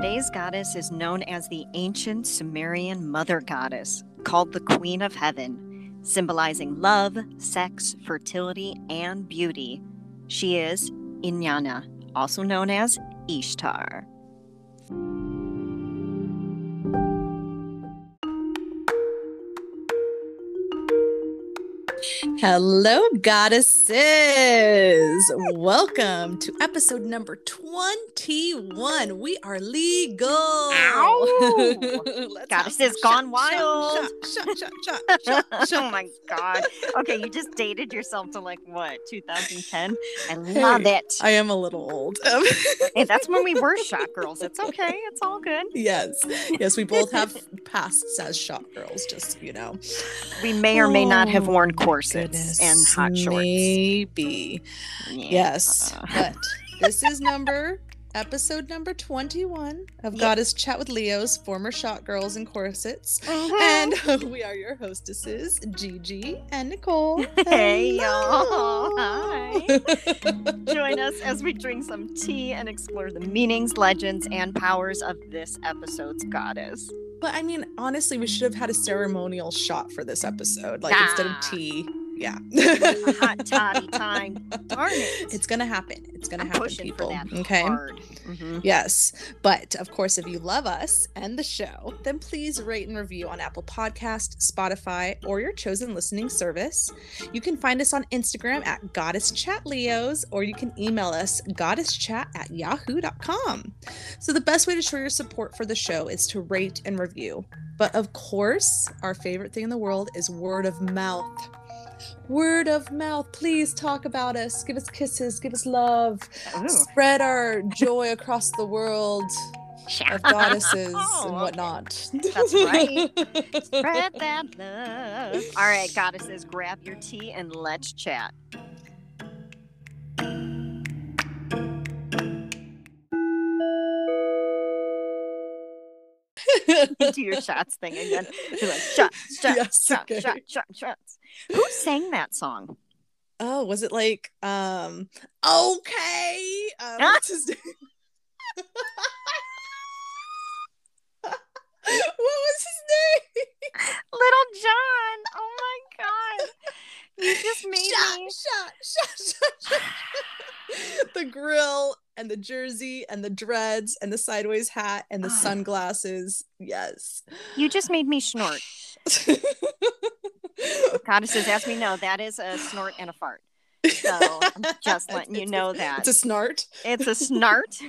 Today's goddess is known as the ancient Sumerian mother goddess, called the Queen of Heaven, symbolizing love, sex, fertility, and beauty. She is Inanna, also known as Ishtar. Hello, goddesses. Welcome to episode number 21. We are legal. Ow. Goddesses gone wild. Shut, shut, shut, shut, shut, oh my god. Okay, you just dated yourself to like what, 2010? I love Hey, it. I am a little old. Um, hey, that's when we were shot girls. It's okay. It's all good. yes. Yes, we both have pasts as shop girls, just, you know. We may or may not have Oh, worn corsets And hot shorts. Maybe. Yeah. Yes. But this is number episode number 21 of Yeah. Goddess Chat with Leo's former shot girls and corsets. Mhm. And we are your hostesses, Gigi and Nicole. Hey, y'all. Hi. Join us as we drink some tea and explore the meanings, legends, and powers of this episode's goddess. but I mean, honestly, we should have had a ceremonial shot for this episode, like instead of Ah. tea. Yeah. Hot toddy time. Darn it. It's gonna happen. It's gonna I'm happen, people. for that okay. Mhm. Yes. But of course, if you love us and the show, then please rate and review on Apple Podcast, Spotify, or your chosen listening service. You can find us on Instagram at Goddess Chat Leos, or you can email us goddesschat at yahoo.com. So the best way to show your support for the show is to rate and review. But of course, our favorite thing in the world is word of mouth. Word of mouth. Please talk about us. Give us kisses. Give us love Ooh. spread our joy across the world of goddesses Oh, and okay. whatnot. That's right. Spread that love. All right, goddesses, grab your tea and let's chat. Do your shots thing again. You're like shots, shots, Yes, shots, okay. shots, shots, shots. Who sang that song? oh, was it like um okay? Um, Ah. what's his name? what was his name? Lil Jon. Oh my god. You just made shot, me. shot, shot, the grill and the jersey and the dreads and the sideways hat and the Ah. sunglasses. Yes. You just made me snort. Goddesses, as we know, that is a snort and a fart. So, I'm just letting you know that. It's a snort. It's a snart.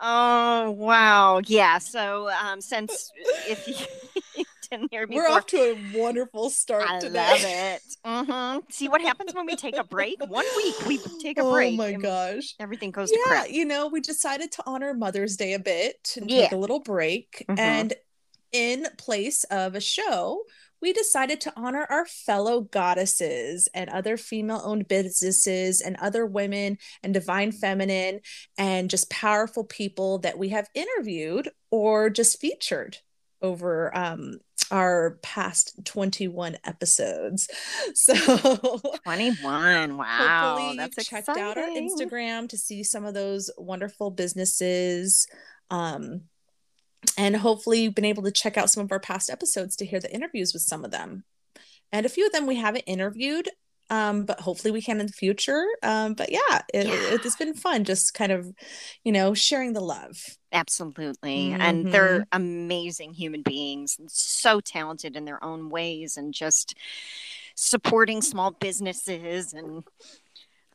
oh wow. Yeah. So um since if you didn't hear me We're off to a wonderful start I today. love it. hmm See what happens when we take a break? One week we take a oh break. Oh my gosh. Everything goes to crap. you know, we decided to honor Mother's Day a bit and Yeah. take a little break. Mhm. And in place of a show, we decided to honor our fellow goddesses and other female owned businesses and other women and divine feminine and just powerful people that we have interviewed or just featured over um, our past 21 episodes. So 21. Wow. hopefully That's you've checked exciting. out our Instagram to see some of those wonderful businesses. Um, and hopefully you've been able to check out some of our past episodes to hear the interviews with some of them. And a few of them we haven't interviewed, um, but hopefully we can in the future. Um, but yeah, it, Yeah. it's been fun just kind of, you know, sharing the love. Absolutely. And they're Mm-hmm. amazing human beings, and so talented in their own ways, and just supporting small businesses. And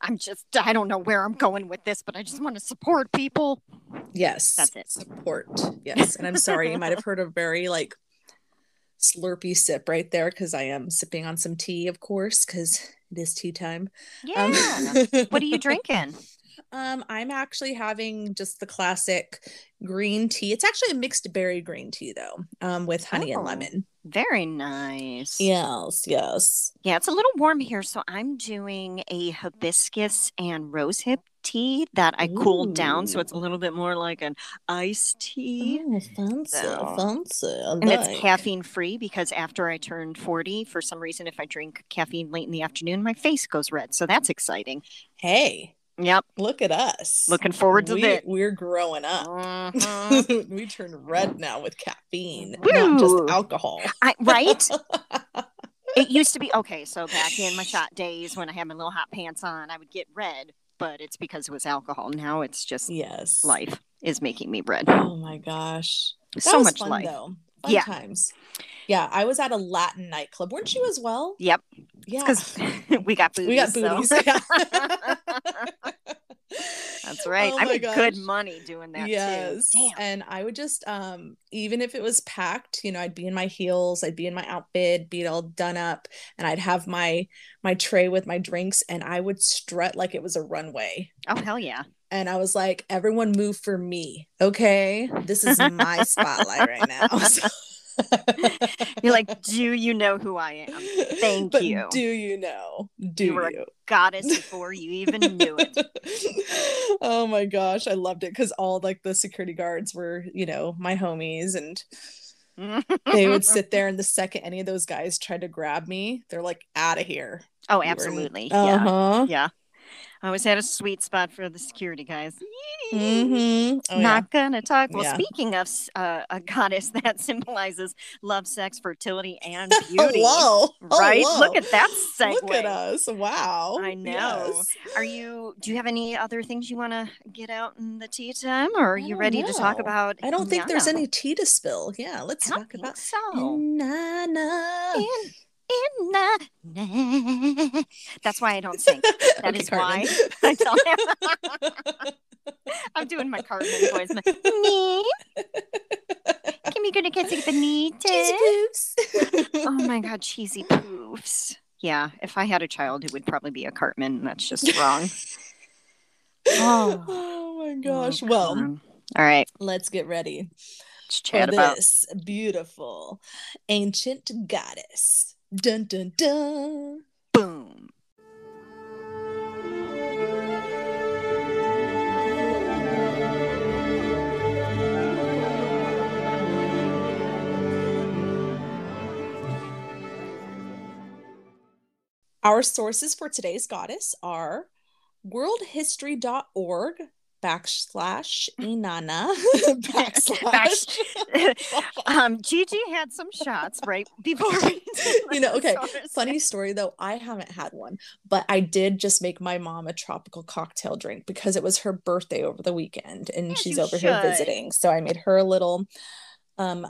I'm just, I don't know where I'm going with this, but I just want to support people. Yes. That's it. Support. Yes. And I'm sorry, you might have heard a very like slurpy sip right there because I am sipping on some tea, of course, because it is tea time. Yeah. Um, what are you drinking? Um, I'm actually having just the classic green tea. It's actually a mixed berry green tea though, um, with honey Oh. and lemon. Very nice. Yes, yes. Yeah, it's a little warm here, so I'm doing a hibiscus and rosehip tea that I cooled down, so it's a little bit more like an iced tea. Oh, fancy, So- fancy. And it's caffeine free because after I turned 40, for some reason, if I drink caffeine late in the afternoon, my face goes red. So that's exciting. Hey, Yep. Look at us. Looking forward to we, that. We're growing up. Mhm. we turn red now with caffeine, not just alcohol. I, right? it used to be okay. So back in my shot days when I had my little hot pants on, I would get red, but it's because it was alcohol. Now it's just yes. life is making me red. Oh my gosh. That so much fun, life. though. Fun Yeah. times. Yeah, I was at a Latin nightclub. Weren't you as well? Yep. Yeah. Because we got booties. we got so- booties. Yeah. That's right. Oh I made good money doing that yes. too. Damn. And I would just um even if it was packed, you know, I'd be in my heels, I'd be in my outfit, be all done up, and I'd have my my tray with my drinks and I would strut like it was a runway. Oh hell yeah. And I was like, everyone move for me. Okay. This is my spotlight right now. You're like, do you know who I am? Thank But you. Do you know? Do You were a? Goddess before you even knew it. oh my gosh, I loved it because all like the security guards were, you know, my homies, and they would sit there. And the second any of those guys tried to grab me, they're like, out of here. oh, You were in- absolutely. Yeah. Uh-huh. Yeah. I always had a sweet spot for the security guys. Mm-hmm. Oh, yeah. Not gonna talk. Well, Yeah. speaking of uh, a goddess that symbolizes love, sex, fertility, and beauty, Hello. right? Hello. Look at that segue. Look at us. Wow. I know. Yes. Are you? Do you have any other things you want to get out in the tea time, or are you ready to talk about? I don't think there's any tea to spill. Yeah, let's talk about so. Nana. In, in na, na. That's why I don't sing. That Okay, is why I don't. I'm doing my Cartman voice. My, "Nee." Can we go to get Cheesy bonita? poofs. Oh my god, cheesy poofs. Yeah, if I had a child, it would probably be a Cartman. That's just wrong. Oh. oh my oh, gosh. Oh, well, on. all right, let's get ready let's chat about. this beautiful ancient goddess. Dun dun dun. Boom. Our sources for today's goddess are worldhistory.org backslash inanna backslash um, Gigi had some shots right before we You know, okay. Funny story though, I haven't had one, but I did just make my mom a tropical cocktail drink because it was her birthday over the weekend and she's over here visiting. So I made her a little um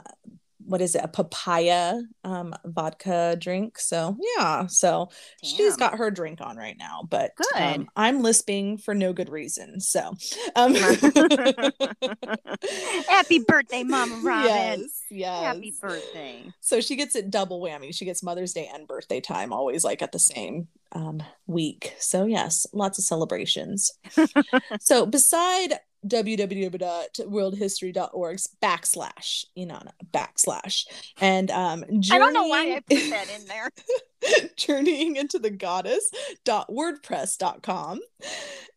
what is it, a papaya um vodka drink. So yeah, so she's got her drink on right now, but um, I'm lisping for no good reason. So um Happy birthday, Mama Robin. Yes, yes. Happy birthday. So she gets it double whammy. She gets Mother's Day and birthday time always like at the same um, week. So yes, lots of celebrations. so beside www.worldhistory.org's backslash Inanna backslash and um I don't know why I put that in there. journeying into the goddess.wordpress.com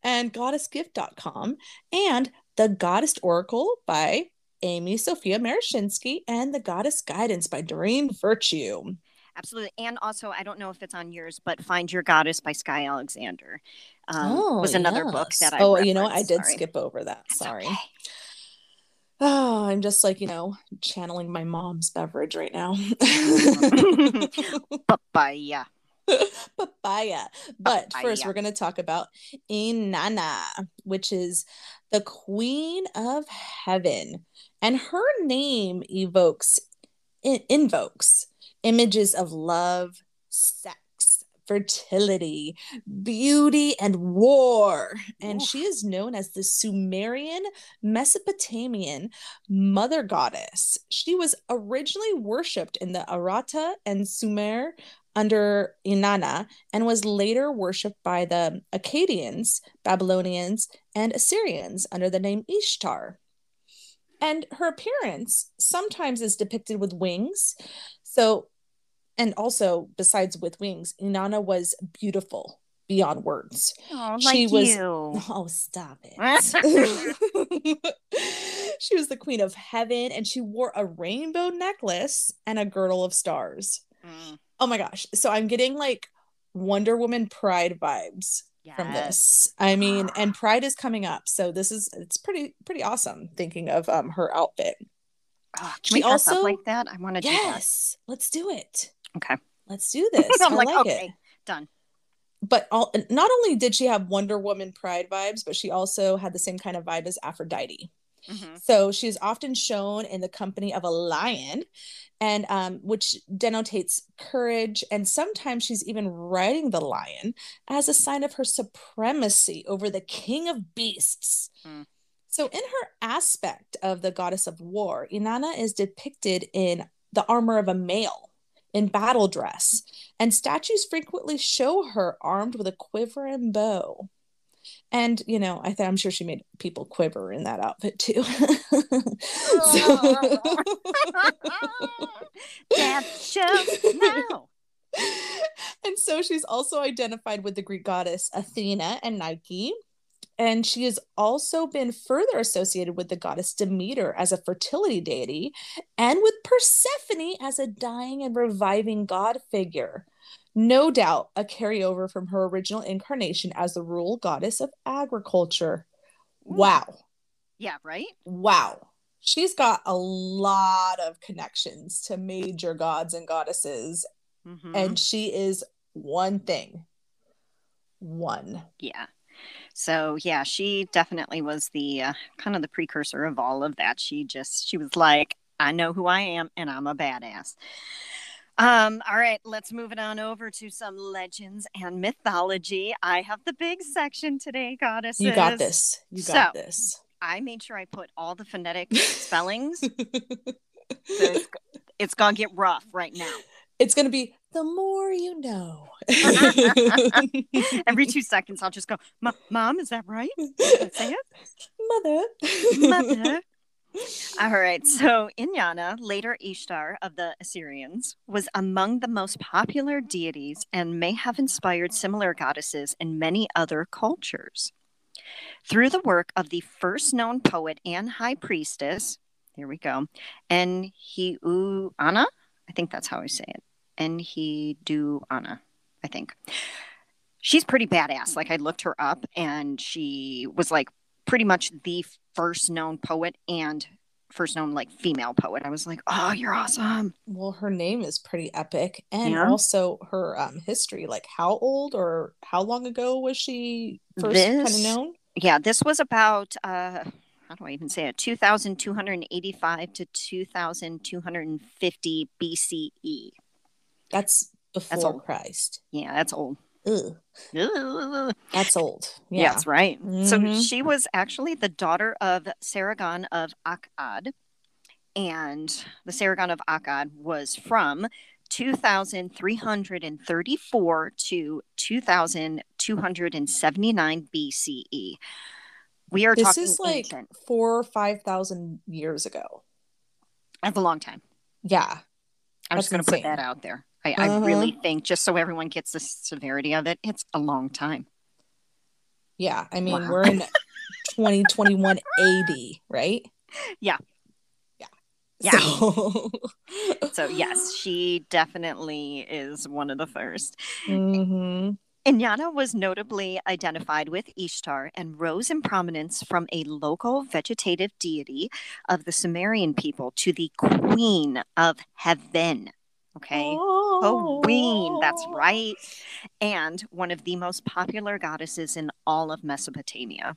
and goddessgift.com and the goddess oracle by amy sophia marashinsky and the goddess guidance by doreen virtue Absolutely. And also, I don't know if it's on yours, but Find Your Goddess by Skye Alexander um, was another book yes. that I oh you know i did Sorry. skip over that That's sorry okay. oh i'm just like you know channeling my mom's beverage right now Papaya. papaya. But first, we're going to talk about Inanna, which is the queen of heaven. And her name evokes, invokes images of love, sex, fertility, beauty, and war. And she is known as the Sumerian Mesopotamian mother goddess. She was originally worshipped in the Arata and Sumer under Inanna and was later worshipped by the Akkadians, Babylonians, and Assyrians under the name Ishtar. And her appearance sometimes is depicted with wings. So, and also besides with wings, Inanna was beautiful beyond words. Oh, She like was- you. Oh, stop it. she was the queen of heaven and she wore a rainbow necklace and a girdle of stars. Mm. Oh my gosh. So I'm getting like Wonder Woman pride vibes from this. I mean, and Pride is coming up, so this is it's pretty pretty awesome. Thinking of um her outfit. Oh, She can we dress up also- like that? I want to do. Yes, let's do it. Okay. Let's do this. I'm I like, like okay, it. done. But all, not only did she have Wonder Woman Pride vibes, but she also had the same kind of vibe as Aphrodite. Mhm. So is often shown in the company of a lion, and um, which denotates courage. And sometimes she's even riding the lion as a sign of her supremacy over the king of beasts. Hmm. So, in her aspect of the goddess of war, Inanna is depicted in the armor of a male in battle dress, and statues frequently show her armed with a quiver and bow. And you know, I th- I'm sure she made people quiver in that outfit too. Show now. and so she's also identified with the Greek goddess Athena and Nike. And she has also been further associated with the goddess Demeter as a fertility deity and with Persephone as a dying and reviving god figure. No doubt a carryover from her original incarnation as the rural goddess of agriculture. Wow. Yeah, right? Wow. She's got a lot of connections to major gods and goddesses Mhm. and she is one thing. One. yeah. So yeah, she definitely was the uh, kind of the precursor of all of that. She just she was like, I know who I am, and I'm a badass. Um, all right, let's move it on over to some legends and mythology. I have the big section today, goddesses. You got this. You got So- this. I made sure I put all the phonetic spellings. so it's, it's gonna get rough right now. it's gonna be the more you know. Every two seconds, I'll just go, "Mom, is that right? Say it?" Mother. Mother. All right. So Inyana, later Ishtar of the Assyrians, was among the most popular deities and may have inspired similar goddesses in many other cultures. Through the work of the first known poet and high priestess, here we go, Enheduanna, I think that's how I say it. Enheduanna, I think. She's pretty badass. Like I looked her up and she was like pretty much the first known poet and first known like female poet. I was like, oh, you're awesome. well, her name is pretty epic. And Yeah. also her um history. Like how old or how long ago was she first kind of known? Yeah, this was about uh how do I even say it? 2285 to 2250 BCE. That's before old. Christ. Yeah, that's old. Ugh, Ugh. that's old. Yeah, Yeah. that's right. So Mhm. she was actually the daughter of Sargon of Akkad. And the Sargon of Akkad was from 2334 to 2279 BCE. We are This talking is like ancient. four or five thousand years ago. That's a long time. Yeah. I'm just going That's to put that out there. I, I Uh-huh. really think, just so everyone gets the severity of it, it's a long time. Yeah. I mean, Wow. we're in 2021 AD, right? Yeah. Yeah. Yeah. So, So, yes, she definitely is one of the first. Mhm. Inyana was notably identified with Ishtar and rose in prominence from a local vegetative deity of the Sumerian people to the queen of heaven. Okay. Queen, that's oh. right. And one of the most popular goddesses in all of Mesopotamia.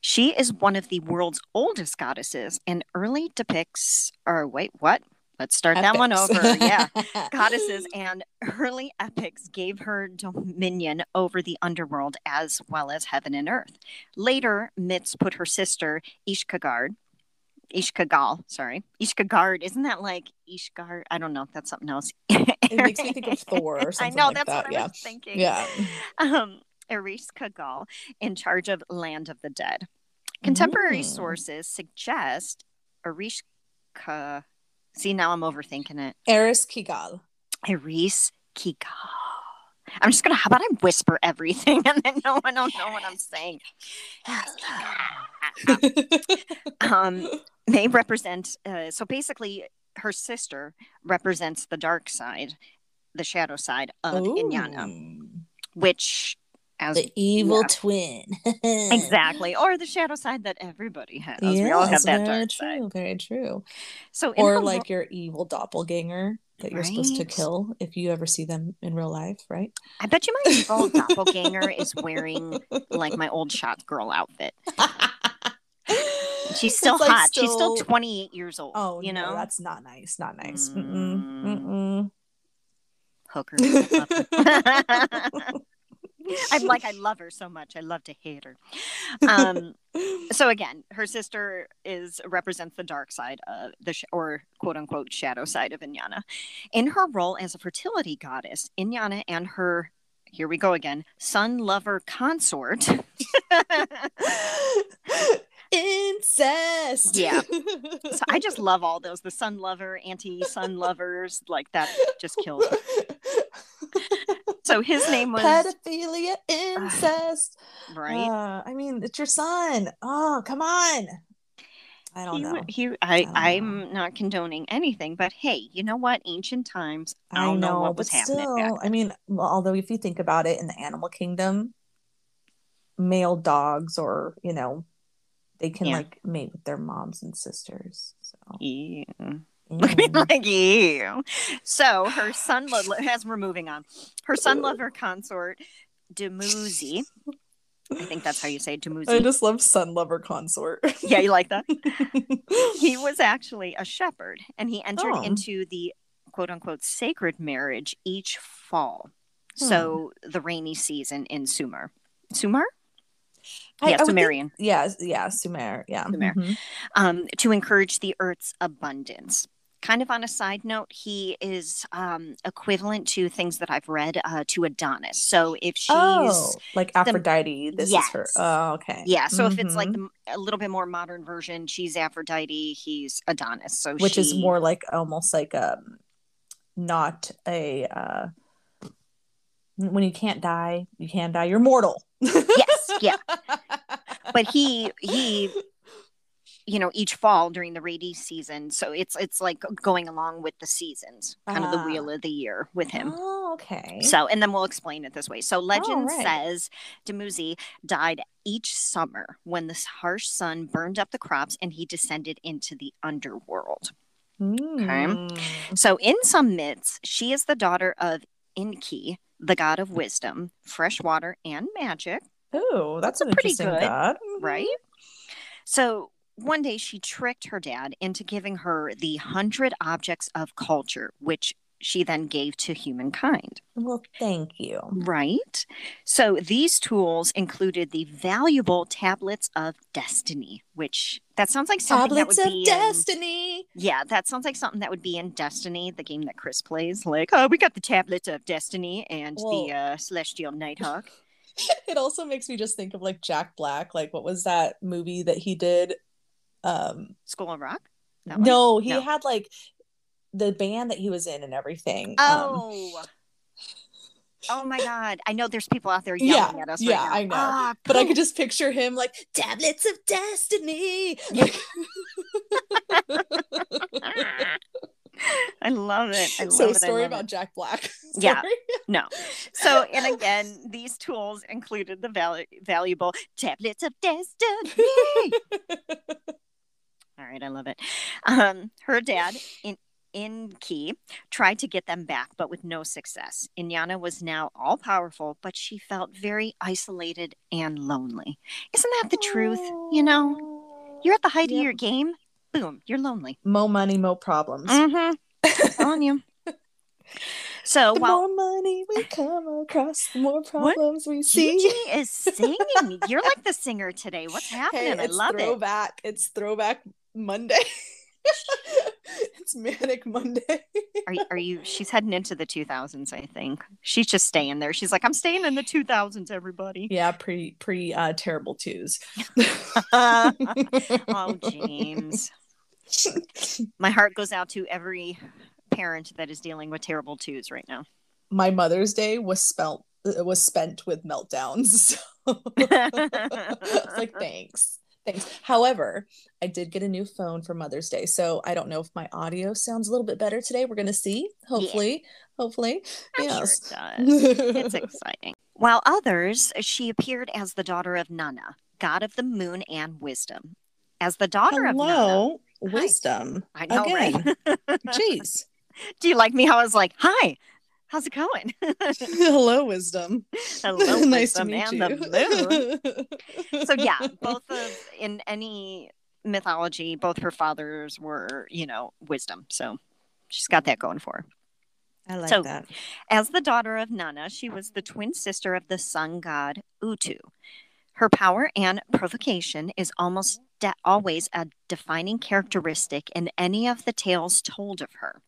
She is one of the world's oldest goddesses and early depicts, or wait, what? Let's start that one over. Yeah goddesses and early epics gave her dominion over the underworld as well as heaven and earth. Later, myths put her sister Ishkagard, Ishkagal, sorry, Ishkagard. Isn't that like Ishgard? I don't know. If that's something else. It makes me think of Thor or I know like that's that. what I yeah. was thinking. Yeah. Um, Eris Kagal in charge of Land of the Dead. Contemporary Mm. sources suggest Erishka. See, now I'm overthinking it. Eris Kigal. Kika. I'm just gonna. How about I whisper everything and then no one will know what I'm saying. um, they represent. Uh, so basically, her sister represents the dark side, the shadow side of Inyana, which as the evil yeah. twin. exactly, or the shadow side that everybody has. we all have that dark true. side. Very true. So, Or like your evil doppelganger that you're supposed to kill if you ever see them in real life, right? I bet you my evil doppelganger is wearing like my old shot girl outfit. She's still It's, like, hot. She's still 28 years old. Oh, you no, know, that's not nice. Not nice. Mm. Mm-mm. hooker. I love her. I'm like, I love her so much. I love to hate her. Um, so again, her sister is represents the dark side of the sh- or quote unquote shadow side of Inyana. In her role as a fertility goddess, Inyana and her here we go again, sun lover consort. Incest. Yeah. so I just love all those the sun lover, anti sun lovers, like that just kills. me. So his name was pedophilia, incest. right. Uh, I mean, it's your son. Oh, come on. I don't he, know. he I, don't I'm not condoning anything, but hey, you know what? Ancient times. I I don't know, know, what but was happening. still, I mean, well, although if you think about it, in the animal kingdom, male dogs or you know, they can Yeah. like mate with their moms and sisters. So Ew. Look at me like you. So her son, lo- as we're moving on, her son lover consort, Demuzi. I think that's how you say Demuzi. I just love son lover consort. Yeah, you like that? He was actually a shepherd, and he entered Oh. into the quote unquote sacred marriage each fall. Hmm. So the rainy season in Sumer. Sumer? I- yeah, I would think- Sumerian. yeah, yeah, Sumer. Yeah. Sumer. mhm. um, to encourage the Earth's abundance. Kind of on a side note, he is um, equivalent to things that I've read uh, to Adonis. So if she's, oh, like Aphrodite. This is her. Oh, okay. yeah, so if it's like Mhm. the, a little bit more modern version, she's Aphrodite, he's Adonis. So which is more like almost like um not a uh when you can't die you can die you're mortal yes, yeah. But he he you know each fall during the rainy season so it's it's like going along with the seasons kind of the Ah. wheel of the year with him oh okay So, and then we'll explain it this way. So, legend right. says Demuzi died each summer when the harsh sun burned up the crops and he descended into the underworld. Mm. So, in some myths, she is the daughter of Inki, the god of wisdom, fresh water, and magic, oh that's, That's a pretty interesting good, god Mhm. right? So, one day she tricked her dad into giving her the hundred objects of culture, which she then gave to humankind. well thank you Right. So these tools included the valuable tablets of destiny, which that sounds like something tablets that of would be in, destiny yeah, that sounds like something that would be in Destiny, the game that Chris plays. Like, oh, we got the tablets of destiny and the uh, celestial nighthawk. it also makes me just think of like jack black like what was that movie that he did um School of Rock. No he No. had like the band that he was in and everything um, Oh. Oh my God! I know there's people out there Yeah, yelling at us yeah, right now. I know. Ah, but I could just picture him like tablets of destiny. I love it. I love so it. Story about it. Jack Black. Yeah. No. So, and again, these tools included the val- valuable tablets of destiny. All right, I love it. Um, her dad, in Inki, tried to get them back, but with no success. Inyana was now all powerful, but she felt very isolated and lonely. Isn't that the truth? You know, you're at the height Yep. of your game. Boom, you're lonely. Mo money, mo problems. Mm-hmm. on you. So The while more money we come across, the more What? problems we see. Gigi is singing, you're like the singer today. What's happening? Hey, I love it. throwback. It's throwback Monday. it's manic Monday. Are, you- are you? She's heading into the 2000s, I think. She's just staying there. She's like, I'm staying in the 2000s, everybody. yeah, pre pre uh, terrible twos. oh, James. My heart goes out to every parent that is dealing with terrible twos right now. My Mother's Day was spelt uh, was spent with meltdowns. So It's like thanks. Thanks. However, I did get a new phone for Mother's Day. So I don't know if my audio sounds a little bit better today. We're gonna see. Hopefully. Hopefully. I'm yes. sure it does. It's exciting. While others, she appeared as the daughter of Nanna, god of the moon and wisdom. As the daughter of Nanna. Hello, wisdom. I know, Again. right? Jeez. Do you like me how I was like, hi, how's it going? Hello, wisdom. Hello, nice to meet and you. the moon. so yeah, both of in any mythology, both her fathers were, you know, wisdom. So she's got that going for her. I like So- that. As the daughter of Nanna, she was the twin sister of the sun god Utu. Her power and provocation is almost de- always a defining characteristic in any of the tales told of her.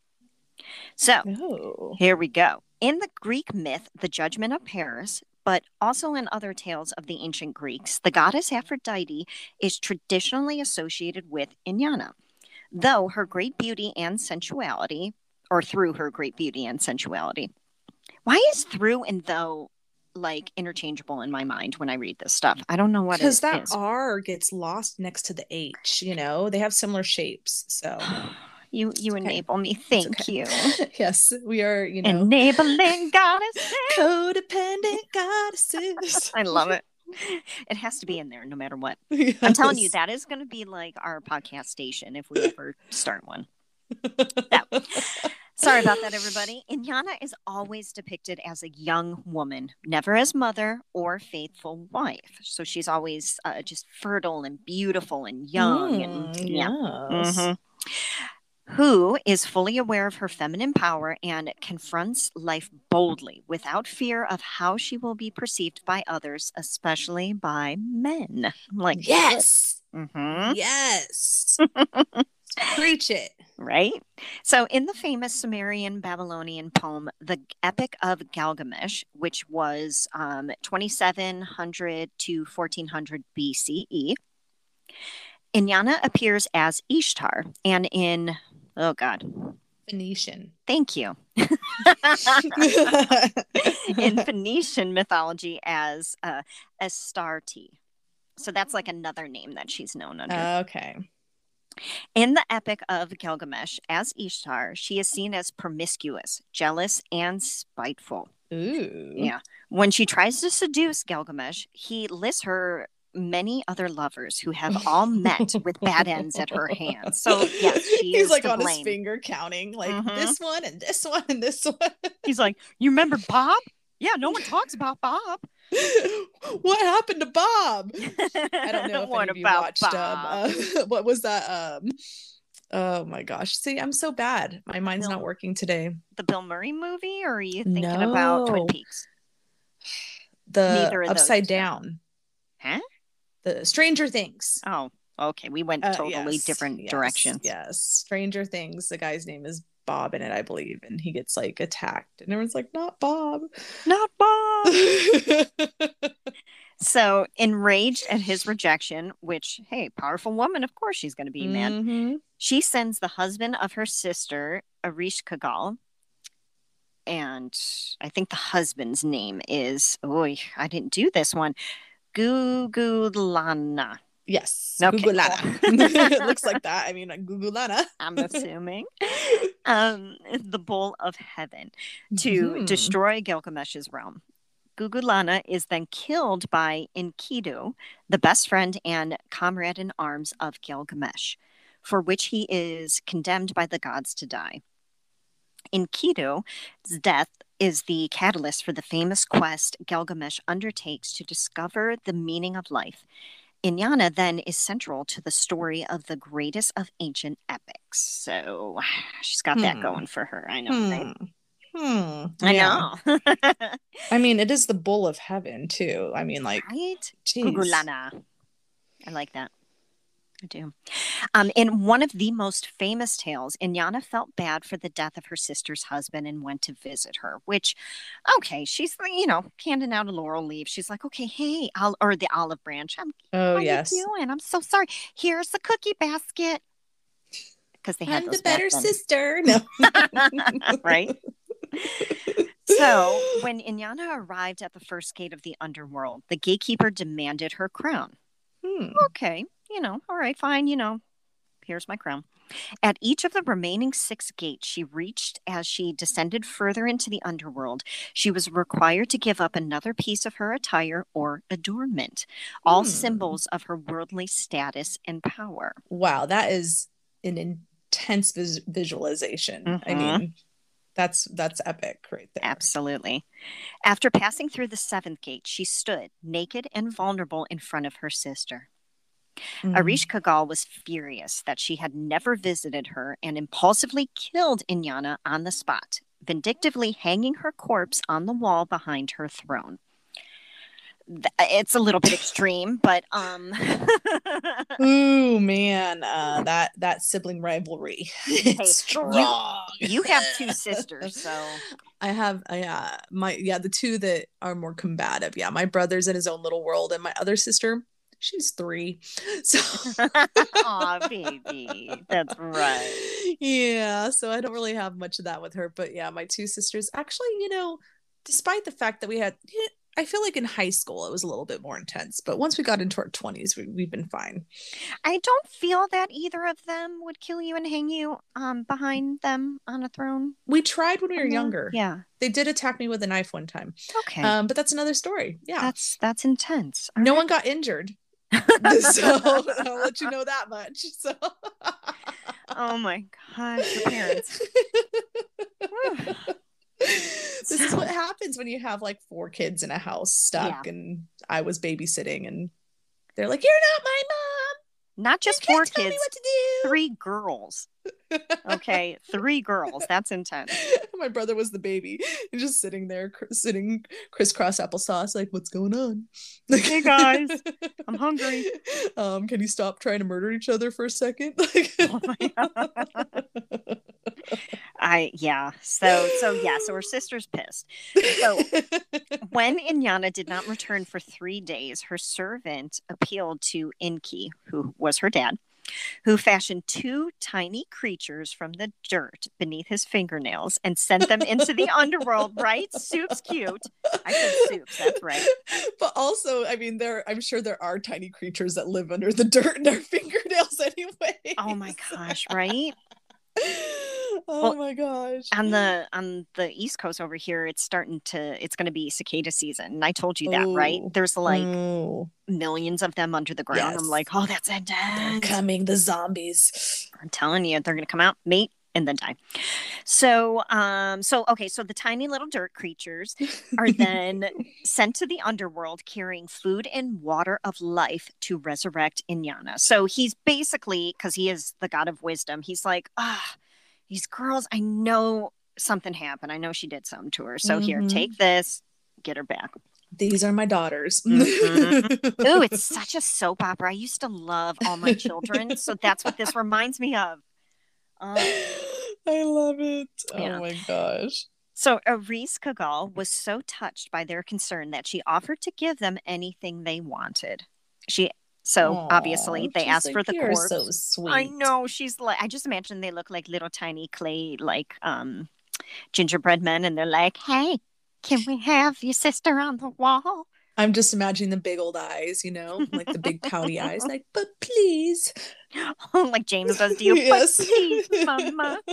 So, Oh. here we go. In the Greek myth, the judgment of Paris, but also in other tales of the ancient Greeks, the goddess Aphrodite is traditionally associated with Inanna. Though her great beauty and sensuality, or through her great beauty and sensuality. Why is through and though like interchangeable in my mind when I read this stuff? I don't know what it Because is. that R gets lost next to the H, you know, they have similar shapes. So, you you okay. enable me. Thank okay. you. yes, we are, you know, Enabling goddess. codependent goddesses. I love it. It has to be in there no matter what. I'm telling you, that is going to be like our podcast station if we ever start one. Sorry about that, everybody. Inyana is always depicted as a young woman, never as mother or faithful wife. So she's always uh, just fertile and beautiful and young. and Mm, yeah. yes. Mhm. Who is fully aware of her feminine power and confronts life boldly without fear of how she will be perceived by others, especially by men. I'm Like, Yes. Mhm. Yes. Preach it. right? So, in the famous Sumerian Babylonian poem, the Epic of Gilgamesh, which was um, 2700 to 1400 BCE, Inyana appears as Ishtar, and in, oh God, Phoenician. thank you, in Phoenician mythology as uh, Astarte. So, that's like another name that she's known under. okay. In the Epic of Gilgamesh, as Ishtar, she is seen as promiscuous, jealous, and spiteful. Ooh. Yeah. When she tries to seduce Gilgamesh, he lists her many other lovers who have all met with bad ends at her hands. So, yes, she He's like on blame. his finger counting, like Mhm. this one and this one and this one. He's like, You remember Bob? Yeah, no one talks about Bob. what happened to Bob? I don't know if what any about watched Bob? um uh, what was that um oh my gosh see i'm so bad my mind's not working today the Bill Murray movie, or are you thinking about Twin Peaks? the Neither of those, upside down Huh? The stranger things Oh, okay. We went Uh, totally yes, different yes, directions. yes stranger things the guy's name is bob in it i believe and he gets like attacked and everyone's like not bob Not Bob. So, enraged at his rejection, which, hey, powerful woman, of course she's going to be mad, Mhm. she sends the husband of her sister, Arish Kagal, and I think the husband's name is, oh, I didn't do this one, Gugulana, yes Okay, Gugulana. it looks like that i mean Gugulana. I'm assuming, um, the bull of heaven to Mhm. destroy Gilgamesh's realm. Gugulana is then killed by Enkidu, the best friend and comrade in arms of Gilgamesh, for which he is condemned by the gods to die. Enkidu's death is the catalyst for the famous quest Gilgamesh undertakes to discover the meaning of life. Inyana then is central to the story of the greatest of ancient epics. So she's got that Hmm. going for her. I know, right? Hmm. Hmm. I Yeah. know. I mean, it is the bull of heaven too. I mean, like, right? I like that. I do. Um, in one of the most famous tales, Inyana felt bad for the death of her sister's husband and went to visit her. Which, okay, she's you know handing out a laurel leaf. She's like, okay, hey, I'll, or the olive branch. I'm Oh how yes, you doing? I'm so sorry. Here's the cookie basket. Because they had I'm the better then. sister. No, right? So, when Inyana arrived at the first gate of the underworld, the gatekeeper demanded her crown. Hmm. Okay, you know, all right, fine, you know, here's my crown. At each of the remaining six gates she reached as she descended further into the underworld, she was required to give up another piece of her attire or adornment, all Hmm. symbols of her worldly status and power. Wow, that is an intense vis- visualization. I Mhm. mean, that's that's epic right there. Absolutely. After passing through the seventh gate, she stood naked and vulnerable in front of her sister. Mhm. Arish Kagal was furious that she had never visited her and impulsively killed Inyana on the spot, vindictively hanging her corpse on the wall behind her throne. It's a little bit extreme, but um Ooh man, uh, that that sibling rivalry. it's strong. you have two sisters, so I have I uh my yeah, the two that are more combative. Yeah, my brother's in his own little world and my other sister, she's 3. So Aw, baby. That's right. Yeah, so I don't really have much of that with her, but yeah, my two sisters actually, you know, despite the fact that we had I feel like in high school it was a little bit more intense, but once we got into our 20s, we, we've been fine. I don't feel that either of them would kill you and hang you um behind them on a throne. We tried when we were No? younger. Yeah. They did attack me with a knife one time. Okay. Um, but that's another story. Yeah. that's that's intense. All no right. one got injured. so I'll let you know that much. So oh my gosh, your parents. this is what happens when you have like four kids in a house stuck and I was babysitting and they're like, You're not my mom. Not just four can't tell me kids, what to do. three girls. Okay, three girls. That's intense. My brother was the baby and just sitting there cr- sitting crisscross applesauce like what's going on Hey, guys, I'm hungry. um can you stop trying to murder each other for a second like Oh. I yeah. So so yeah. So her sister's pissed. So when Inyana did not return for three days, her servant appealed to Inki, who was her dad, who fashioned two tiny creatures from the dirt beneath his fingernails and sent them into the underworld. Right? Soup's cute. I said soups. That's right. but also i mean there i'm sure there are tiny creatures that live under the dirt in their fingernails anyway Oh my gosh! Right? oh Well, my gosh on the on the east coast over here it's starting to it's going to be cicada season and i told you that right? There's like Oh, millions of them under the ground. I'm like oh that's they're intense. coming the zombies. I'm telling you they're going to come out mate and then die. So um so okay so the tiny little dirt creatures are then sent to the underworld carrying food and water of life to resurrect Inyana. So he's basically, because he is the god of wisdom, he's like, ah, these girls, I know something happened. I know she did something to her. So here, Mhm. take this, get her back. these are my daughters Mhm. Ooh, it's such a soap opera. I used to love all my children. so that's what this reminds me of. Um, I love it. Yeah. Oh my gosh. So Aris Kagal was so touched by their concern that she offered to give them anything they wanted. She so Aw, obviously they asked like, for the "You're corpse. So sweet. I know she's like I just imagine they look like little tiny clay like um gingerbread men and they're like, "Hey, can we have your sister on the wall?" I'm just imagining the big old eyes, you know, like the big pouty eyes, like, but please. like James does to you. Yes. Please, mama.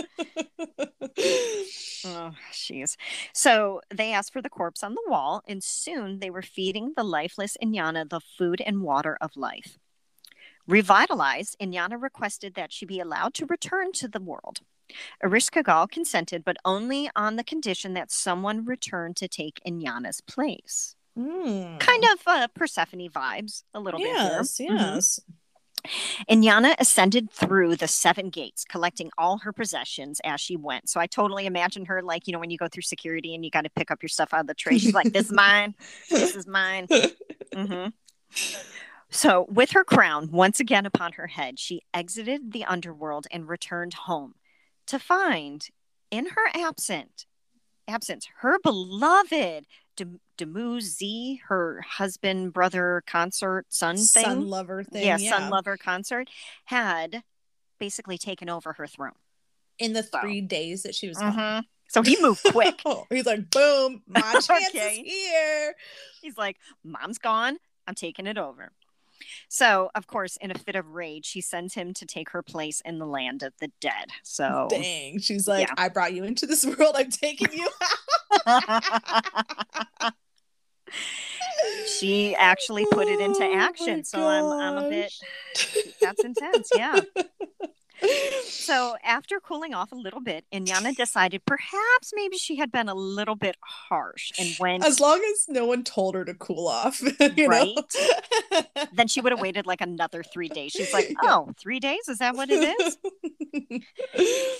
Oh, jeez. So they asked for the corpse on the wall, and soon they were feeding the lifeless Inyana the food and water of life. Revitalized, Inyana requested that she be allowed to return to the world. Arish Kagal consented, but only on the condition that someone returned to take Inyana's place. Mm. Kind of uh, Persephone vibes, a little Yes, bit. Mhm. yes. Inyana ascended through the seven gates, collecting all her possessions as she went. So I totally imagine her like, you know, when you go through security and you got to pick up your stuff out of the tray. She's like, this is mine. This is mine. hmm So, with her crown once again upon her head, she exited the underworld and returned home to find, in her absent absence, her beloved Dem- Demuzi, her husband, brother, concert, son thing Sun lover thing. yeah, son lover consort had basically taken over her throne. In the So. three days that she was gone. Mhm. So he moved quick. He's like, boom, my chance Okay. is here. He's like, "Mom's gone. I'm taking it over." So, of course, in a fit of rage, she sends him to take her place in the land of the dead. So, Dang. She's like, Yeah. I brought you into this world. I'm taking you she actually put it into Oh action. So, I'm, I'm a bit, that's intense. Yeah. So, after cooling off a little bit, Inyana decided perhaps maybe she had been a little bit harsh and went. As long as no one told her to cool off, you know? then she would have waited like another three days. She's like, oh, three days? Is that what it is?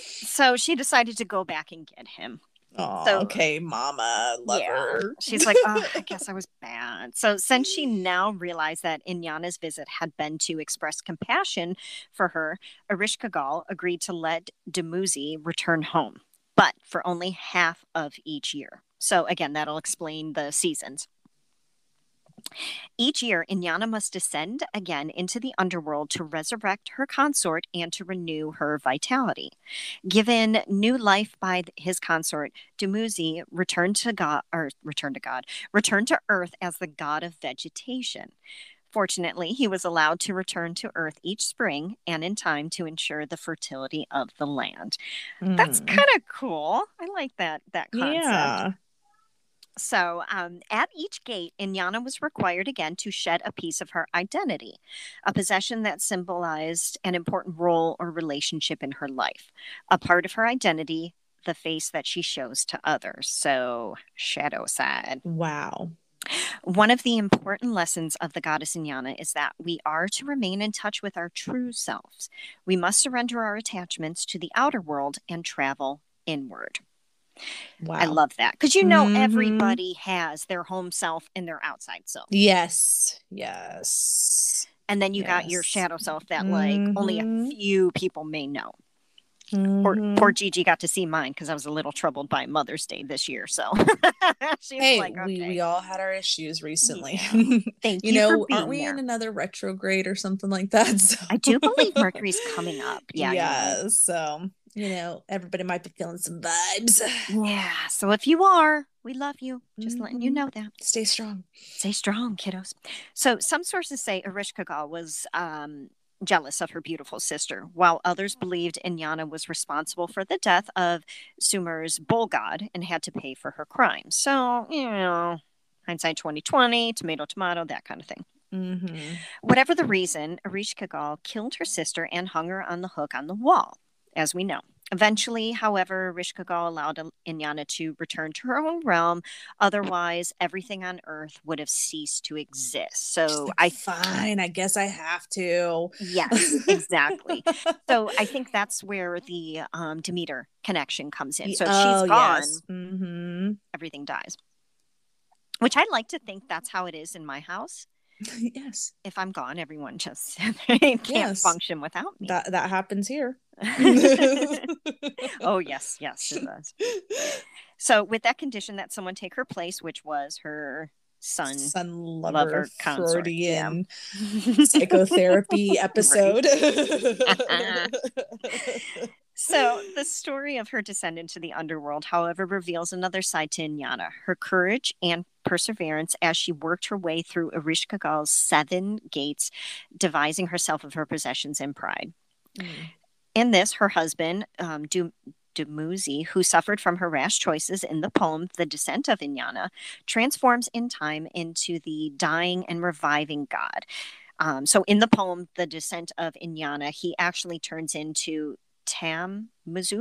So she decided to go back and get him. Aw, So- okay, mama, love Yeah. her. She's like, oh, I guess I was bad. So since she now realized that Inanna's visit had been to express compassion for her, Ereshkigal agreed to let Dumuzi return home, but for only half of each year. So again, that'll explain the seasons. Each year, Inanna must descend again into the underworld to resurrect her consort and to renew her vitality. Given new life by his consort, Dumuzi returned to God, or returned to God, returned to Earth as the god of vegetation. Fortunately, he was allowed to return to Earth each spring and in time to ensure the fertility of the land. That's Mm. kind of cool. I like that that concept. yeah. So, um, at each gate, Inanna was required again to shed a piece of her identity, a possession that symbolized an important role or relationship in her life, a part of her identity, the face that she shows to others. So, shadow side. Wow. One of the important lessons of the goddess Inanna is that we are to remain in touch with our true selves. We must surrender our attachments to the outer world and travel inward. Wow. I love that because you know Mhm. everybody has their home self and their outside self, Yes. Yes. and then you got your shadow self that like only a Mhm. few people may know. Poor, Mhm. poor Gigi got to see mine because I was a little troubled by Mother's Day this year. So she was Hey, like, we, okay, we all had our issues recently. thank you you, know, aren't we there. in another retrograde or something like that? So. I do believe Mercury's coming up. Yeah, Yeah. So, you know, everybody might be feeling some vibes. yeah. So if you are, we love you. Just letting you Mhm. know that. Stay strong. Stay strong, kiddos. So some sources say Ereshkigal was um, jealous of her beautiful sister, while others believed Inanna was responsible for the death of Sumer's bull god and had to pay for her crime. So, you know, hindsight 2020, tomato, tomato, that kind of thing. Mm-hmm. Whatever the reason, Ereshkigal killed her sister and hung her on the hook on the wall, as we know. Eventually, however, Ereshkigal allowed Inanna to return to her own realm. Otherwise, everything on Earth would have ceased to exist. So I fine. I guess I have to. yes, exactly. so I think that's where the um, Demeter connection comes in. So if Oh, she's gone, yes. Mm-hmm. everything dies. Which I like to think that's how it is in my house. yes. If I'm gone, everyone just can't Yes. function without me. That that happens here. oh yes, yes, it does. So with that condition that someone take her place, which was her son. Son lover, lover consort, Freudian psychotherapy episode. So the story of her descent into the underworld, however, reveals another side to Inanna, her courage and perseverance as she worked her way through Ereshkigal's seven gates, devising herself of her possessions and pride. Mm. In this, her husband, um, du- Dumuzi, who suffered from her rash choices in the poem The Descent of Inanna, transforms in time into the dying and reviving god. Um, so in the poem The Descent of Inanna, he actually turns into Tammuz.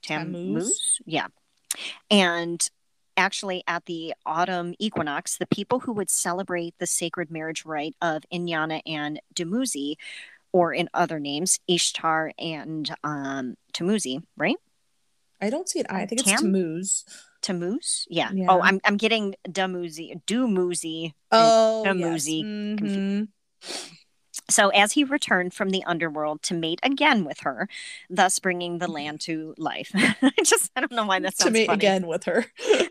Tammuz? Yeah. And actually at the autumn equinox, the people who would celebrate the sacred marriage rite of Inanna and Dumuzi, or in other names, Ishtar and um, Tamuzi, right? I don't see it. I think it's Tam? Tammuz. Tammuz? Yeah. Yeah. Oh, I'm, I'm getting Dumuzi, Dumuzi. Oh, Tamuzi. yes. Mhm. So, as he returned from the underworld to mate again with her, thus bringing the mm-hmm. land to life. I just, I don't know why that's to mate funny. again with her.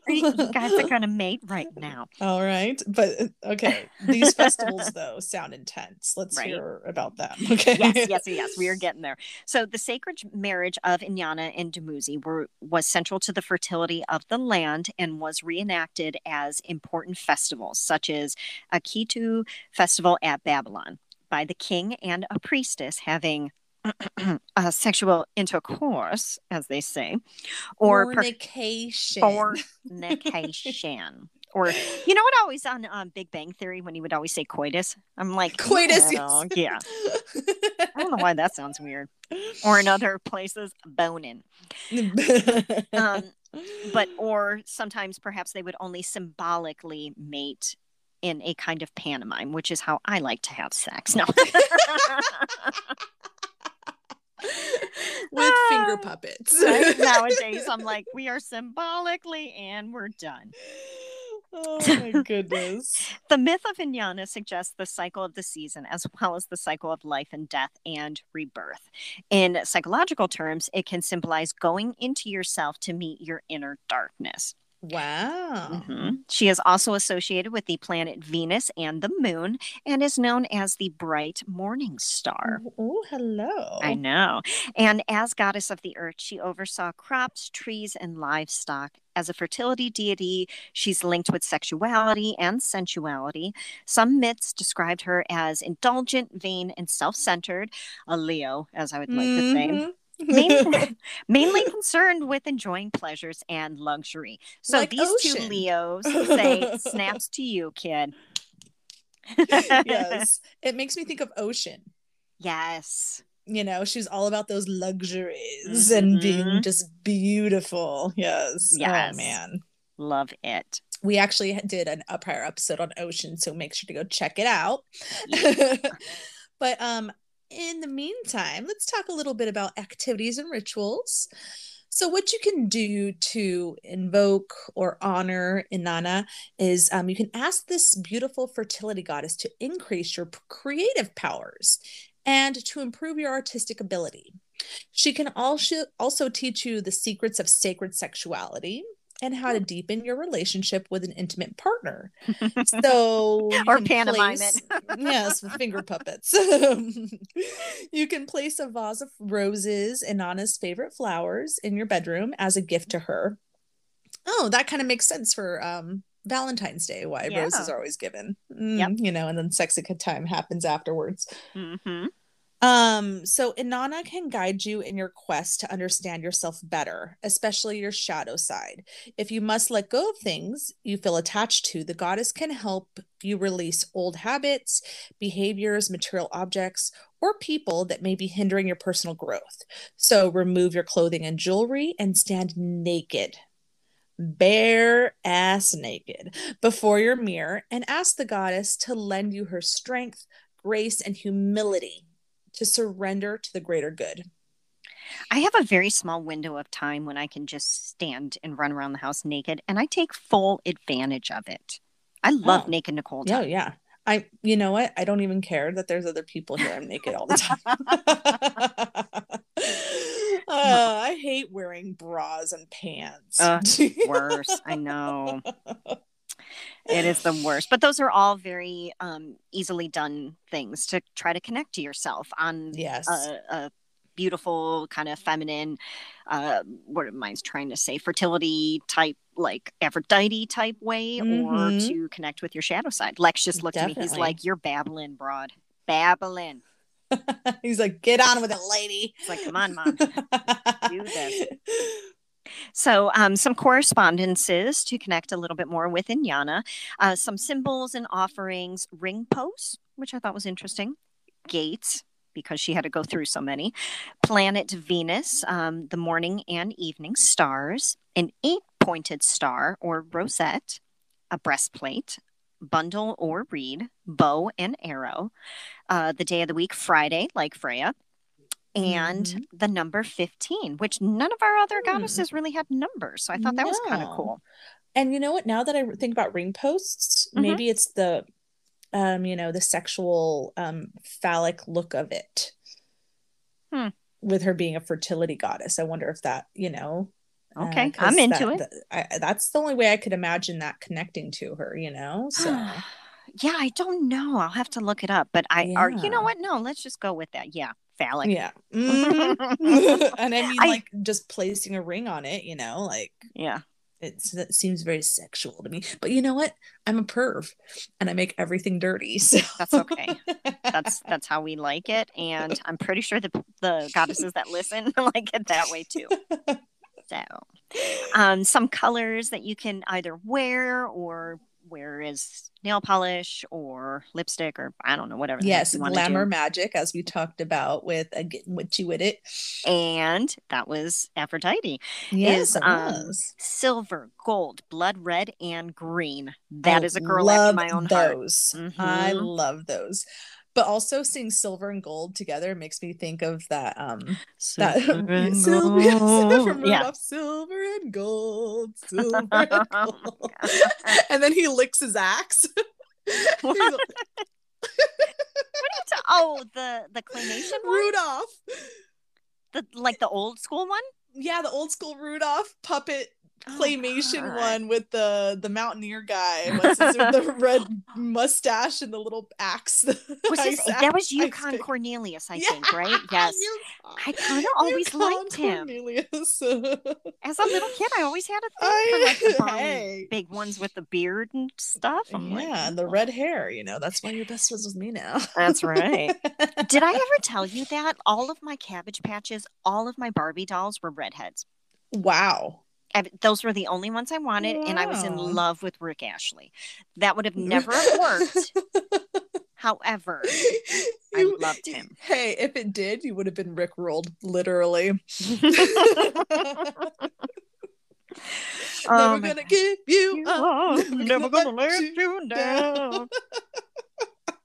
You guys are going to mate right now. All right. But uh, okay. These festivals, though, sound intense. Let's Right. hear about them. Okay. yes, yes, yes. We are getting there. So the sacred marriage of Inanna and Dumuzi were was central to the fertility of the land and was reenacted as important festivals, such as Akitu festival at Babylon, by the king and a priestess having uh, sexual intercourse, as they say, or per- Fornication. fornication. Or you know what? Always on um, Big Bang Theory when he would always say coitus. I'm like Coitus, "Oh, yes. yeah. I don't know why that sounds weird. Or in other places, boning. Um, but or sometimes perhaps they would only symbolically mate in a kind of pantomime, which is how I like to have sex. No. with finger Ah, puppets. Right? Nowadays, I'm like, we are symbolically and we're done. oh my goodness. The myth of Inanna suggests the cycle of the season as well as the cycle of life and death and rebirth. In psychological terms, it can symbolize going into yourself to meet your inner darkness. Wow. Mhm. She is also associated with the planet Venus and the moon and is known as the bright morning star. Oh, hello. I know. And as goddess of the earth, she oversaw crops, trees, and livestock. As a fertility deity, she's linked with sexuality and sensuality. Some myths described her as indulgent, vain, and self centered, a Leo, as I would like to say. Mainly, mainly concerned with enjoying pleasures and luxury. So Like these two. Leos say, snaps to you, kid. yes. It makes me think of Ocean. Yes. You know, she's all about those luxuries and being just beautiful. Yes. Yes. Oh, man. Love it. We actually did an, a prior episode on Ocean, so make sure to go check it out. but um, in the meantime, let's talk a little bit about activities and rituals. So, what you can do to invoke or honor Inanna is um, you can ask this beautiful fertility goddess to increase your creative powers and to improve your artistic ability. She can also also teach you the secrets of sacred sexuality and how to deepen your relationship with an intimate partner. So, Or pantomime place- yes, with finger puppets. you can place a vase of roses and Anna's favorite flowers in your bedroom as a gift to her. Oh, that kind of makes sense for um Valentine's Day, why Yeah. roses are always given. Mm, Yep. You know, and then sexy time happens afterwards. hmm Um, so Inanna can guide you in your quest to understand yourself better, especially your shadow side. If you must let go of things you feel attached to, the goddess can help you release old habits, behaviors, material objects, or people that may be hindering your personal growth. So remove your clothing and jewelry and stand naked. Bare ass naked before your mirror and ask the goddess to lend you her strength, grace, and humility to surrender to the greater good. I have a very small window of time when I can just stand and run around the house naked, and I take full advantage of it. I love Oh. naked Nicole. Yeah, time. yeah. I, you know what? I don't even care that there's other people here. I'm naked all the time. Uh, I hate wearing bras and pants. Ugh, Worse. I know. It is the worst. But those are all very um, easily done things to try to connect to yourself on yes. a, a beautiful kind of feminine uh what am i trying to say fertility type like aphrodite type way or Mhm. to connect with your shadow side lex just looked at me he's like you're babbling broad babbling He's like, get on with it, lady. it's like come on mom do this. So um, some correspondences to connect a little bit more with Inanna, uh, some symbols and offerings, ring posts, which I thought was interesting, gates, because she had to go through so many, planet Venus, um, the morning and evening stars, an eight pointed star or rosette, a breastplate, bundle or reed, bow and arrow, uh, the day of the week, Friday, like Freya, and Mhm. the number 15, which none of our other Hmm. goddesses really had numbers. So I thought that was kind of cool. And you know what? Now that I think about ring posts, Mhm. maybe it's the um, you know, the sexual um phallic look of it. Hmm. With her being a fertility goddess. I wonder if that, you know, uh, Okay, 'cause I'm into that- it. that- I, that's the only way I could imagine that connecting to her, you know? So yeah, I don't know. I'll have to look it up. But I are you know what? No, let's just go with that. Yeah, phallic. yeah. Mhm. and I mean I- like just placing a ring on it, you know, like Yeah. it's it seems very sexual to me. But you know what? I'm a perv and I make everything dirty. So That's okay. That's that's how we like it, and I'm pretty sure the the goddesses that listen like it that way too. So, um, some colors that you can either wear or wear as nail polish or lipstick or I don't know whatever. yes, glamour magic, as we talked about with uh, getting witchy with it. and that was Aphrodite. Yes, it um, was. Silver, gold, blood red, and green. That I is a girl after love my own heart. those. I love those. But also seeing silver and gold together makes me think of that um that Silver and Silver- gold. from Yeah. Rudolph, silver and gold, silver and gold. and then he licks his axe. What? like, Oh, the the claymation one, Rudolph. the like the old school one. Yeah, the old school Rudolph puppet Oh, claymation God. one with the the mountaineer guy. What's his, the red mustache and the little axe. Was ice his, axe- that was Yukon. Cornelius, I Yeah, think, right? Yes. I kind of always Yukon liked him. As a little kid, I always had a thing I- for like the hey. big ones with the beard and stuff. I'm like, yeah, and the "Oh." red hair. You know, that's why you're best friends with me now. That's right. Did I ever tell you that all of my Cabbage Patches, all of my Barbie dolls were redheads? wow. I, those were the only ones I wanted, and I was in love with Rick Astley. That would have never worked. However, You- loved him. Hey, if it did, you would have been Rick rolled, literally. Never my gonna God. give you You up. never never gonna gonna let let you you down. down.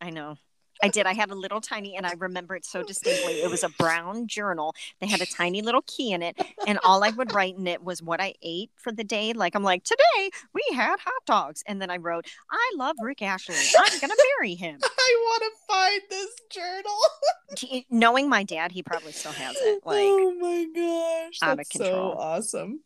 I know. I did. I had a little tiny, and I remember it so distinctly. It was a brown journal. They had a tiny little key in it, and all I would write in it was what I ate for the day. Like I'm like, today we had hot dogs, and then I wrote, I love Rick Astley. I'm gonna marry him. I want to find this journal. He- Knowing my dad, he probably still has it. Like, oh my gosh, out of control. so awesome.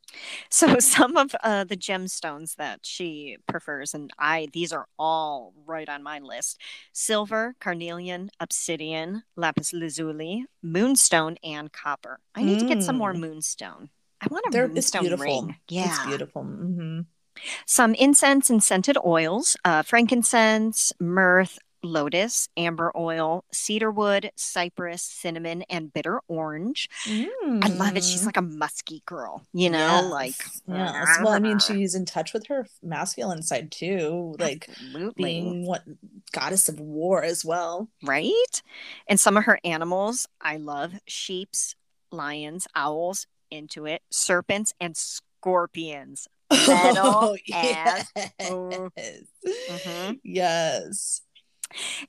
So some of uh, the gemstones that she prefers, and I these are all right on my list: silver, carnelian, obsidian, lapis lazuli, moonstone, and copper. I need to get some more Mm. moonstone. I want a They're, it's moonstone beautiful. ring. Yeah, It's beautiful. hmm some incense and scented oils: uh, frankincense, myrrh. Lotus, amber oil, cedarwood, cypress, cinnamon, and bitter orange. I love it. She's like a musky girl, you know, like Mm. yes. Well, I mean, she's in touch with her masculine side too, like Absolutely. being what goddess of war as well. right? And some of her animals I love sheeps, lions, owls, into it, serpents, and scorpions. Metal Oh, yes. Mhm. Yes.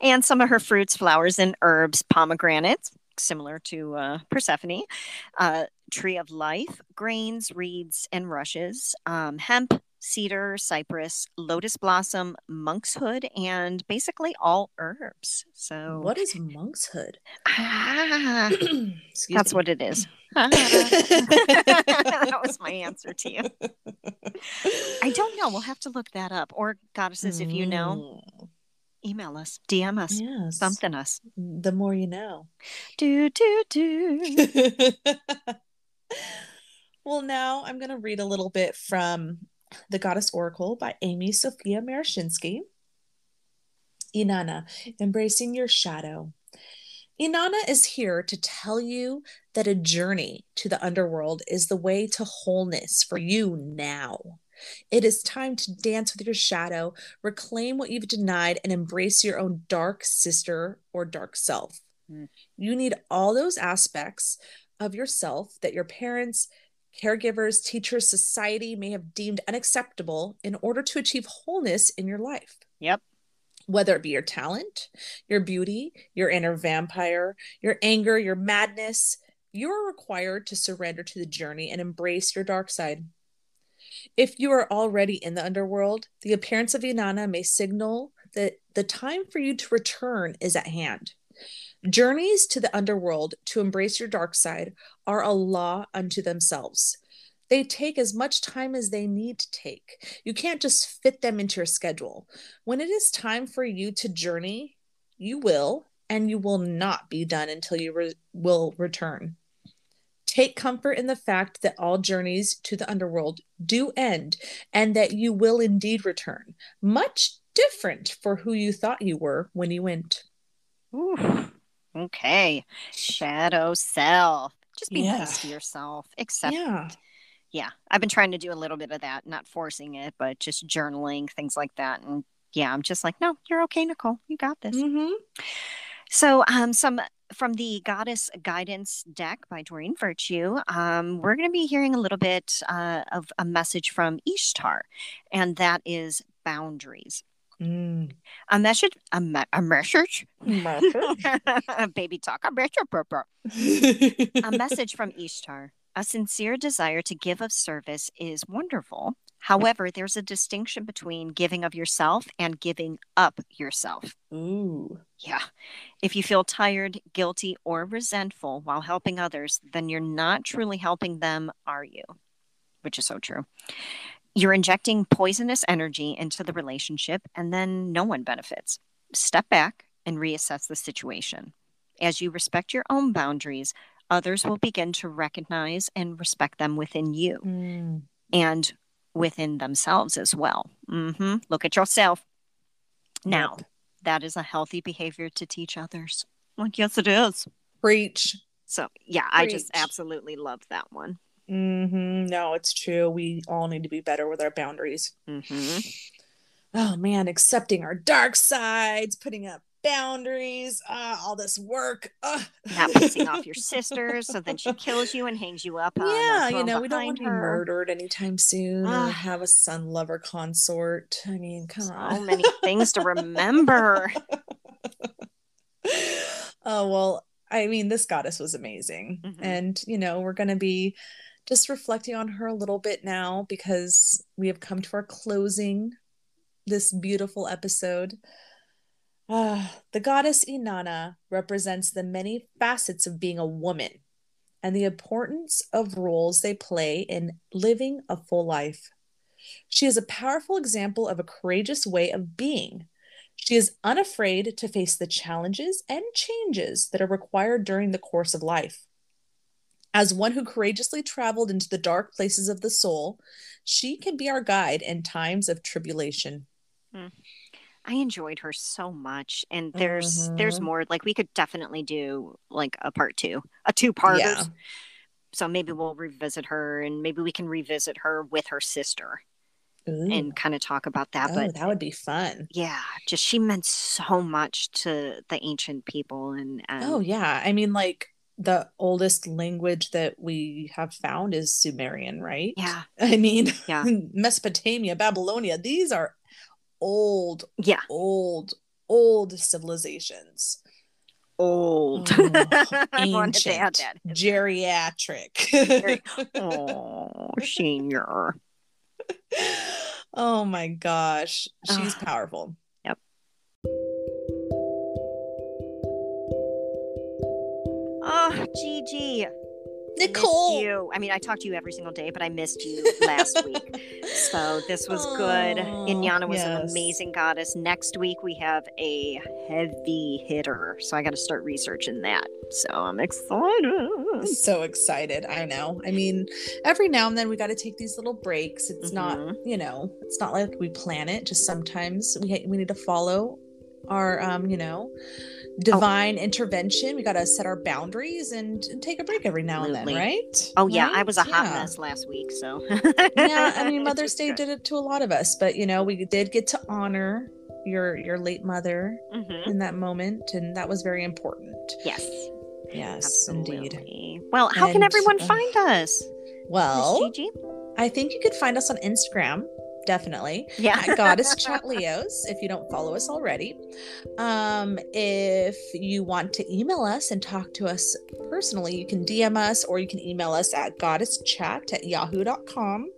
And some of her fruits, flowers, and herbs, pomegranates, similar to uh, Persephone, uh, tree of life, grains, reeds, and rushes, um, hemp, cedar, cypress, lotus blossom, monkshood, and basically all herbs. So What is monkshood? Ah, that's me. what it is. that was my answer to you. I don't know. We'll have to look that up. Or goddesses, if you know, Mm, email us, DM us, yes. something us. The more you know. Do do do. well, now I'm going to read a little bit from The Goddess Oracle by Amy Sophia Marashinsky. Inanna, embracing your shadow. Inanna is here to tell you that a journey to the underworld is the way to wholeness for you now. It is time to dance with your shadow, reclaim what you've denied, and embrace your own dark sister or dark self. Mm. You need all those aspects of yourself that your parents, caregivers, teachers, society may have deemed unacceptable in order to achieve wholeness in your life Yep. whether it be your talent, your beauty, your inner vampire, your anger, your madness, you are required to surrender to the journey and embrace your dark side. If you are already in the underworld, the appearance of Inanna may signal that the time for you to return is at hand. Journeys to the underworld to embrace your dark side are a law unto themselves. They take as much time as they need to take. You can't just fit them into your schedule. When it is time for you to journey, you will, and you will not be done until you re- will return. Take comfort in the fact that all journeys to the underworld do end and that you will indeed return, much different for who you thought you were when you went. Ooh, okay. Shadow self. Just be Yeah. nice to yourself. Accept. Yeah. Yeah. I've been trying to do a little bit of that, not forcing it, but just journaling, things like that. And yeah, I'm just like, no, you're okay, Nicole. You got this. Mm-hmm. So, um, some from the Goddess Guidance deck by Doreen Virtue, um, we're going to be hearing a little bit uh, of a message from Ishtar, and that is boundaries. Mm. A message, a, me- a message, baby talk, a message, a message from Ishtar. A sincere desire to give of service is wonderful. However, there's a distinction between giving of yourself and giving up yourself. Ooh. Yeah. If you feel tired, guilty, or resentful while helping others, then you're not truly helping them, are you? Which is so true. You're injecting poisonous energy into the relationship, and then no one benefits. Step back and reassess the situation. As you respect your own boundaries, others will begin to recognize and respect them within you Mm. and within themselves as well. Mm-hmm. Look at yourself. Now, that is a healthy behavior to teach others. Like, yes, it is. Preach. So, yeah, I just absolutely love that one. Mm-hmm. No, it's true. We all need to be better with our boundaries. Mm-hmm. Oh man, accepting our dark sides, putting up boundaries, uh, all this work. Ugh. Not pissing off your sister, so then she kills you and hangs you up. On yeah, you know, we don't want to be her. murdered anytime soon or have a son lover consort. I mean, come So on. So many things to remember. oh well i mean this goddess was amazing Mhm. and you know we're going to be just reflecting on her a little bit now because we have come to our closing this beautiful episode Ah, the goddess inanna represents the many facets of being a woman and the importance of roles they play in living a full life she is a powerful example of a courageous way of being she is unafraid to face the challenges and changes that are required during the course of life. As one who courageously traveled into the dark places of the soul, she can be our guide in times of tribulation. I enjoyed her so much, and there's there's Mhm. more. Like we could definitely do like a part two, a two parter. Yeah. So maybe we'll revisit her, and maybe we can revisit her with her sister Ooh. and kind of talk about that. oh, but that would be fun. yeah, just she meant so much to the ancient people, and, and Oh, yeah. I mean, like the oldest language that we have found is Sumerian, right? yeah, I mean, Yeah. Mesopotamia, Babylonia, these are old, yeah, old, old civilizations. old. Oh, I mm-hmm. wanted to add ancient, geriatric. Oh, senior. oh my gosh, she's powerful. Yep. Oh, Gigi. Nicole. you. I mean, I talked to you every single day, but I missed you last week. So this was good. Inanna was an amazing goddess. Next week we have a heavy hitter. So I got to start researching that. So I'm excited. So excited. I know. I mean, every now and then we got to take these little breaks. It's not, Mhm. you know, it's not like we plan it. Just sometimes we ha- we need to follow our um, you know, divine intervention. We got to set our boundaries and, and take a break every now and then, right? Oh yeah, I was a hot Yeah. mess last week. So yeah, I mean Mother's Day did it to a lot of us, but you know, we did get to honor your your late mother Mhm. in that moment, and that was very important. Yes, Yes, indeed. Well, how can everyone uh, find us? Well? I think you could find us on Instagram, definitely. Yeah, At Goddess Chat Leos, if you don't follow us already. Um, if you want to email us and talk to us personally, you can DM us or you can email us at goddesschat at yahoo.com.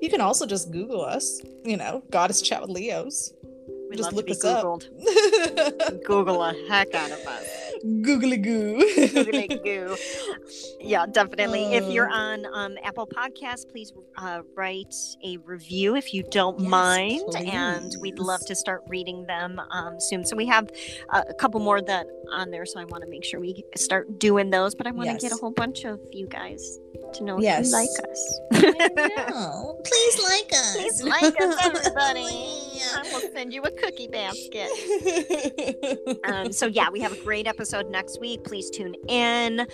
You can also just Google us, you know, Goddess Chat with Leos. We'd Just love look to us up. Googled. Google a heck out of us. Googly goo. Googly goo. Yeah, definitely. if you're Uh. on um, Apple Podcasts, please uh, write a review if you don't Yes, mind, and we'd love to start reading them um, soon. So we have uh, a couple more that on there, so I want to make sure we start doing those. But I want to get a whole bunch of you guys to know if Yes. you like us. No, please like us. Please like us, everybody. I will send you a cookie basket. Um, so yeah, we have a great episode next week. Please tune in.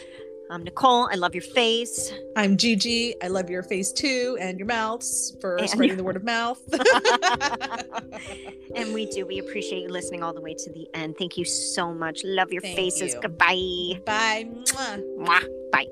I'm Nicole. I love your face. I'm Gigi. I love your face too and your mouths for And spreading your- the word of mouth. And we do. We appreciate you listening all the way to the end. Thank you so much. Love your Thank faces. you. Goodbye. Bye. Mwah. Mwah. Bye.